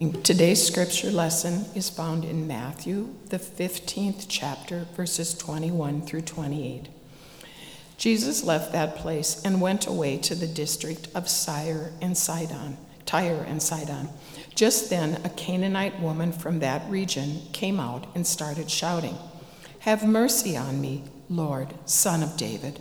Today's scripture lesson is found in Matthew, the 15th chapter, verses 21 through 28. Jesus left that place and went away to the district of Tyre and Sidon. Tyre and Sidon. Just then, a Canaanite woman from that region came out and started shouting, Have mercy on me, Lord, son of David.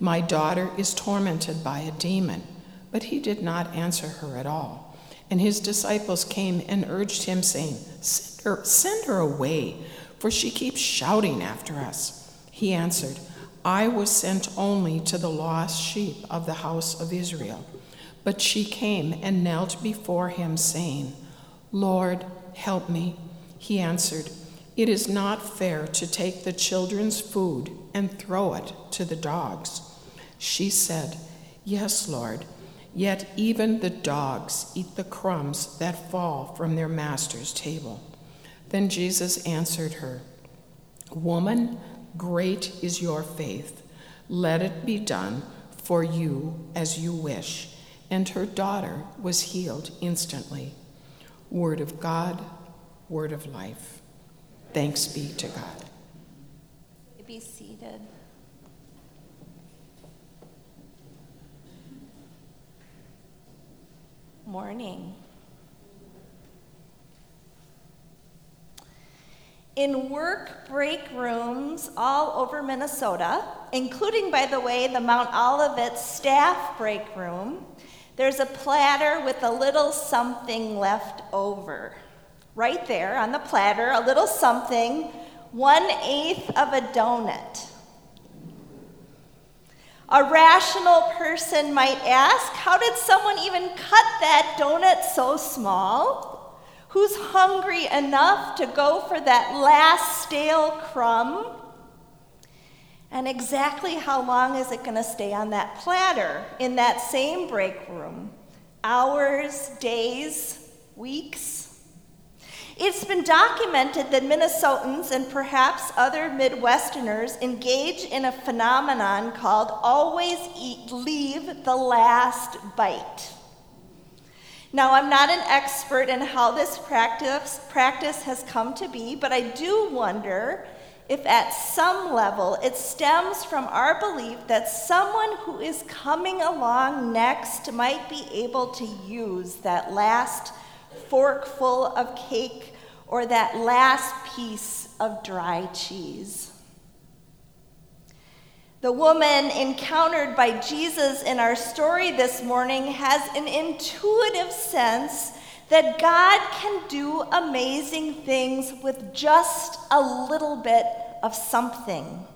My daughter is tormented by a demon. But he did not answer her at all. And his disciples came and urged him, saying, Send her, send her away, for she keeps shouting after us. He answered, I was sent only to the lost sheep of the house of Israel. But she came and knelt before him, saying, Lord, help me. He answered, It is not fair to take the children's food and throw it to the dogs. She said, Yes, Lord. Yet even the dogs eat the crumbs that fall from their master's table. Then Jesus answered her, Woman, great is your faith. Let it be done for you as you wish. And her daughter was healed instantly. Word of God, word of life. Thanks be to God. Be seated. Morning. In work break rooms all over Minnesota, including, by the way, the Mount Olivet staff break room, there's a platter with a little something left over. Right there on the platter, a little something, one eighth of a donut. A rational person might ask, how did someone even cut that donut so small? Who's hungry enough to go for that last stale crumb? And exactly how long is it going to stay on that platter in that same break room? Hours, days, weeks? It's been documented that Minnesotans and perhaps other Midwesterners engage in a phenomenon called always eat, leave the last bite. Now, I'm not an expert in how this practice, practice has come to be, but I do wonder if at some level it stems from our belief that someone who is coming along next might be able to use that last forkful of cake or that last piece of dry cheese. The woman encountered by Jesus in our story this morning has an intuitive sense that God can do amazing things with just a little bit of something.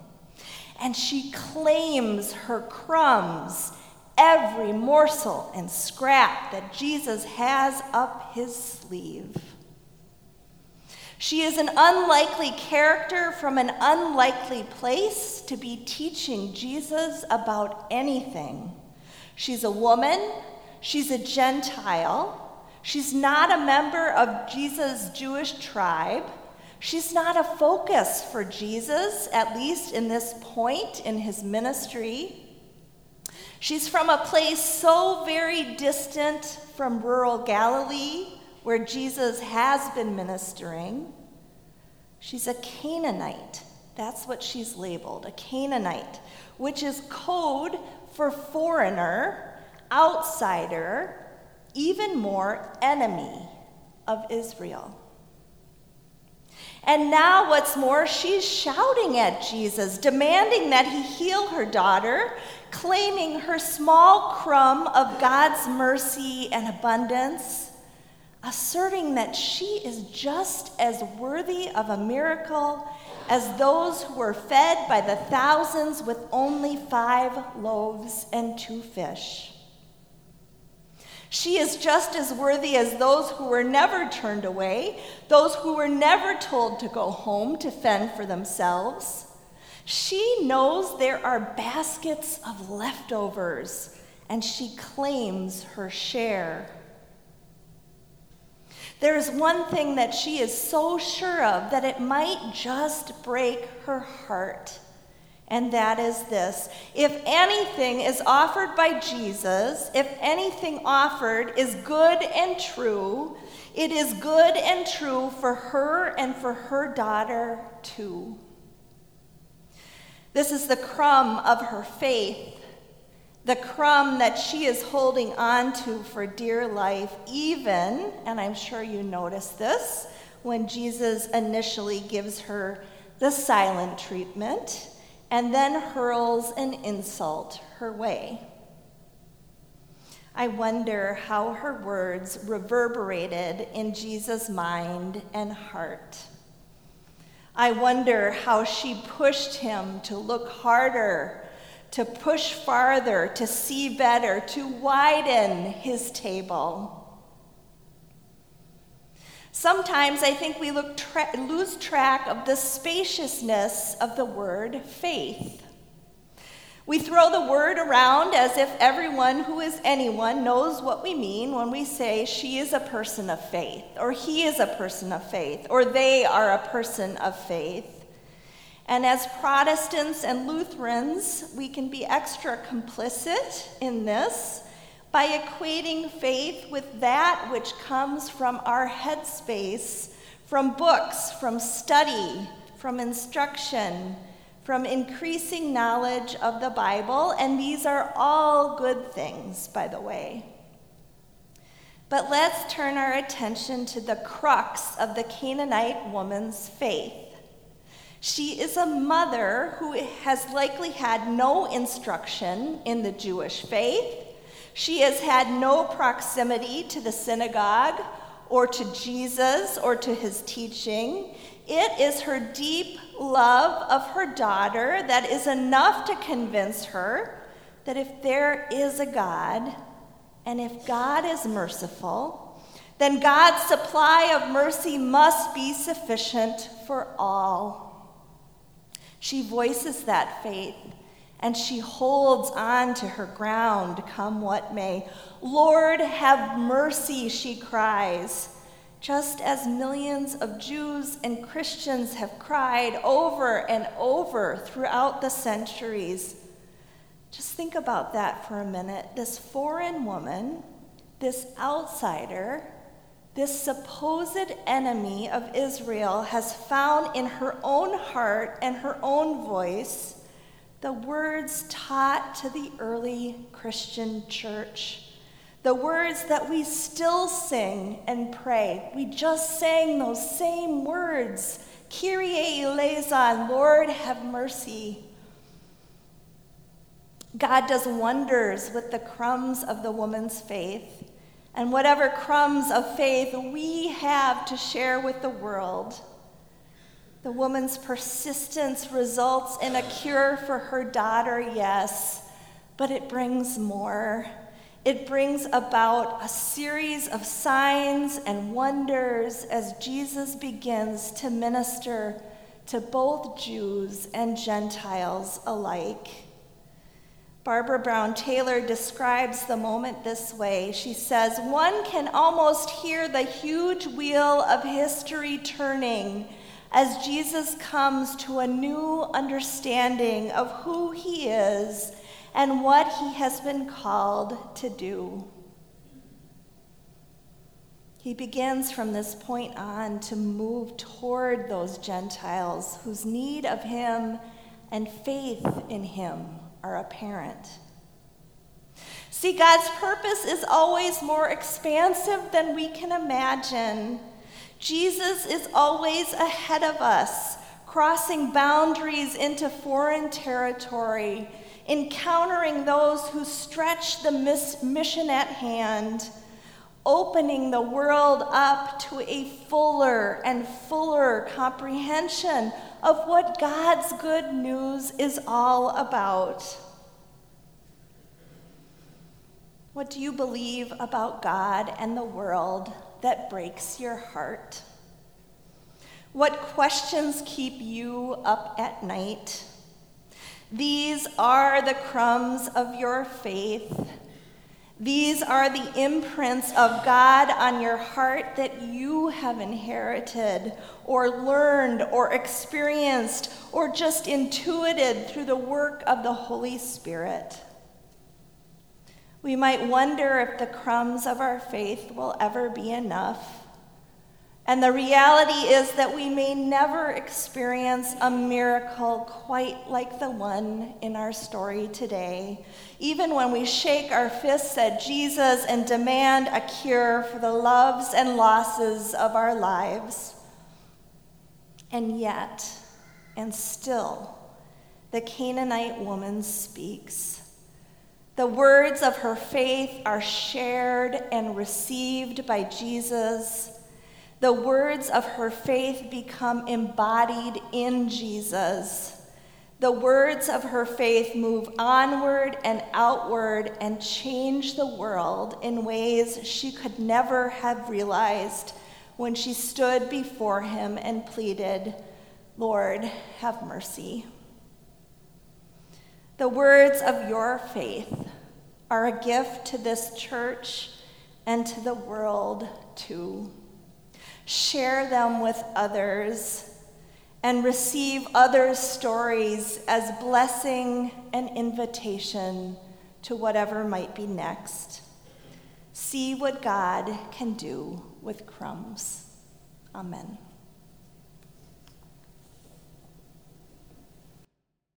And she claims her crumbs every morsel and scrap that Jesus has up his sleeve. She is an unlikely character from an unlikely place to be teaching Jesus about anything. She's a woman, she's a Gentile, she's not a member of Jesus' Jewish tribe. She's not a focus for Jesus, at least in this point in his ministry. She's from a place so very distant from rural Galilee, where Jesus has been ministering. She's a Canaanite. That's what she's labeled, a Canaanite, which is code for foreigner, outsider, even more enemy of Israel. And now, what's more, she's shouting at Jesus, demanding that he heal her daughter, claiming her small crumb of God's mercy and abundance, asserting that she is just as worthy of a miracle as those who were fed by the thousands with only five loaves and two fish. She is just as worthy as those who were never turned away, those who were never told to go home to fend for themselves. She knows there are baskets of leftovers, and she claims her share. There is one thing that she is so sure of that it might just break her heart and that is this if anything is offered by Jesus, if anything offered is good and true, It is good and true for her and for her daughter too. This is the crumb of her faith, the crumb that she is holding on to for dear life, even, and I'm sure you noticed this, when Jesus initially gives her the silent treatment and then hurls an insult her way. I wonder how her words reverberated in Jesus' mind and heart. I wonder how she pushed him to look harder, to push farther, to see better, to widen his table. Sometimes I think we tra- lose track of the spaciousness of the word faith. We throw the word around as if everyone who is anyone knows what we mean when we say she is a person of faith, or he is a person of faith, or they are a person of faith. And as Protestants and Lutherans, we can be extra complicit in this by equating faith with that which comes from our headspace, from books, from study, from instruction, from increasing knowledge of the Bible, and these are all good things, by the way. But let's turn our attention to the crux of the Canaanite woman's faith. She is a mother who has likely had no instruction in the Jewish faith she has had no proximity to the synagogue or to Jesus or to his teaching. It is her deep love of her daughter that is enough to convince her that if there is a God and if God is merciful, then God's supply of mercy must be sufficient for all. She voices that faith and she holds on to her ground, come what may. Lord, have mercy, she cries, just as millions of Jews and Christians have cried over and over throughout the centuries. Just think about that for a minute. This foreign woman, this outsider, this supposed enemy of Israel has found in her own heart and her own voice the words taught to the early Christian church, the words that we still sing and pray. We just sang those same words Kyrie eleison, Lord have mercy. God does wonders with the crumbs of the woman's faith. And whatever crumbs of faith we have to share with the world, the woman's persistence results in a cure for her daughter, yes, but it brings more. It brings about a series of signs and wonders as Jesus begins to minister to both Jews and Gentiles alike. Barbara Brown Taylor describes the moment this way. She says, One can almost hear the huge wheel of history turning as Jesus comes to a new understanding of who he is and what he has been called to do. He begins from this point on to move toward those Gentiles whose need of him and faith in him are apparent. See, God's purpose is always more expansive than we can imagine. Jesus is always ahead of us, crossing boundaries into foreign territory, encountering those who stretch the mission at hand, opening the world up to a fuller and fuller comprehension of what God's good news is all about. What do you believe about God and the world? that breaks your heart? What questions keep you up at night? These are the crumbs of your faith. These are the imprints of God on your heart that you have inherited, or learned, or experienced, or just intuited through the work of the Holy Spirit. We might wonder if the crumbs of our faith will ever be enough. And the reality is that we may never experience a miracle quite like the one in our story today, even when we shake our fists at Jesus and demand a cure for the loves and losses of our lives. And yet, and still, the Canaanite woman speaks. The words of her faith are shared and received by Jesus the words of her faith become embodied in Jesus. The words of her faith move onward and outward and change the world in ways she could never have realized when she stood before him and pleaded, Lord, have mercy. The words of your faith are a gift to this church and to the world too share them with others, and receive others' stories as blessing and invitation to whatever might be next. See what God can do with crumbs. Amen.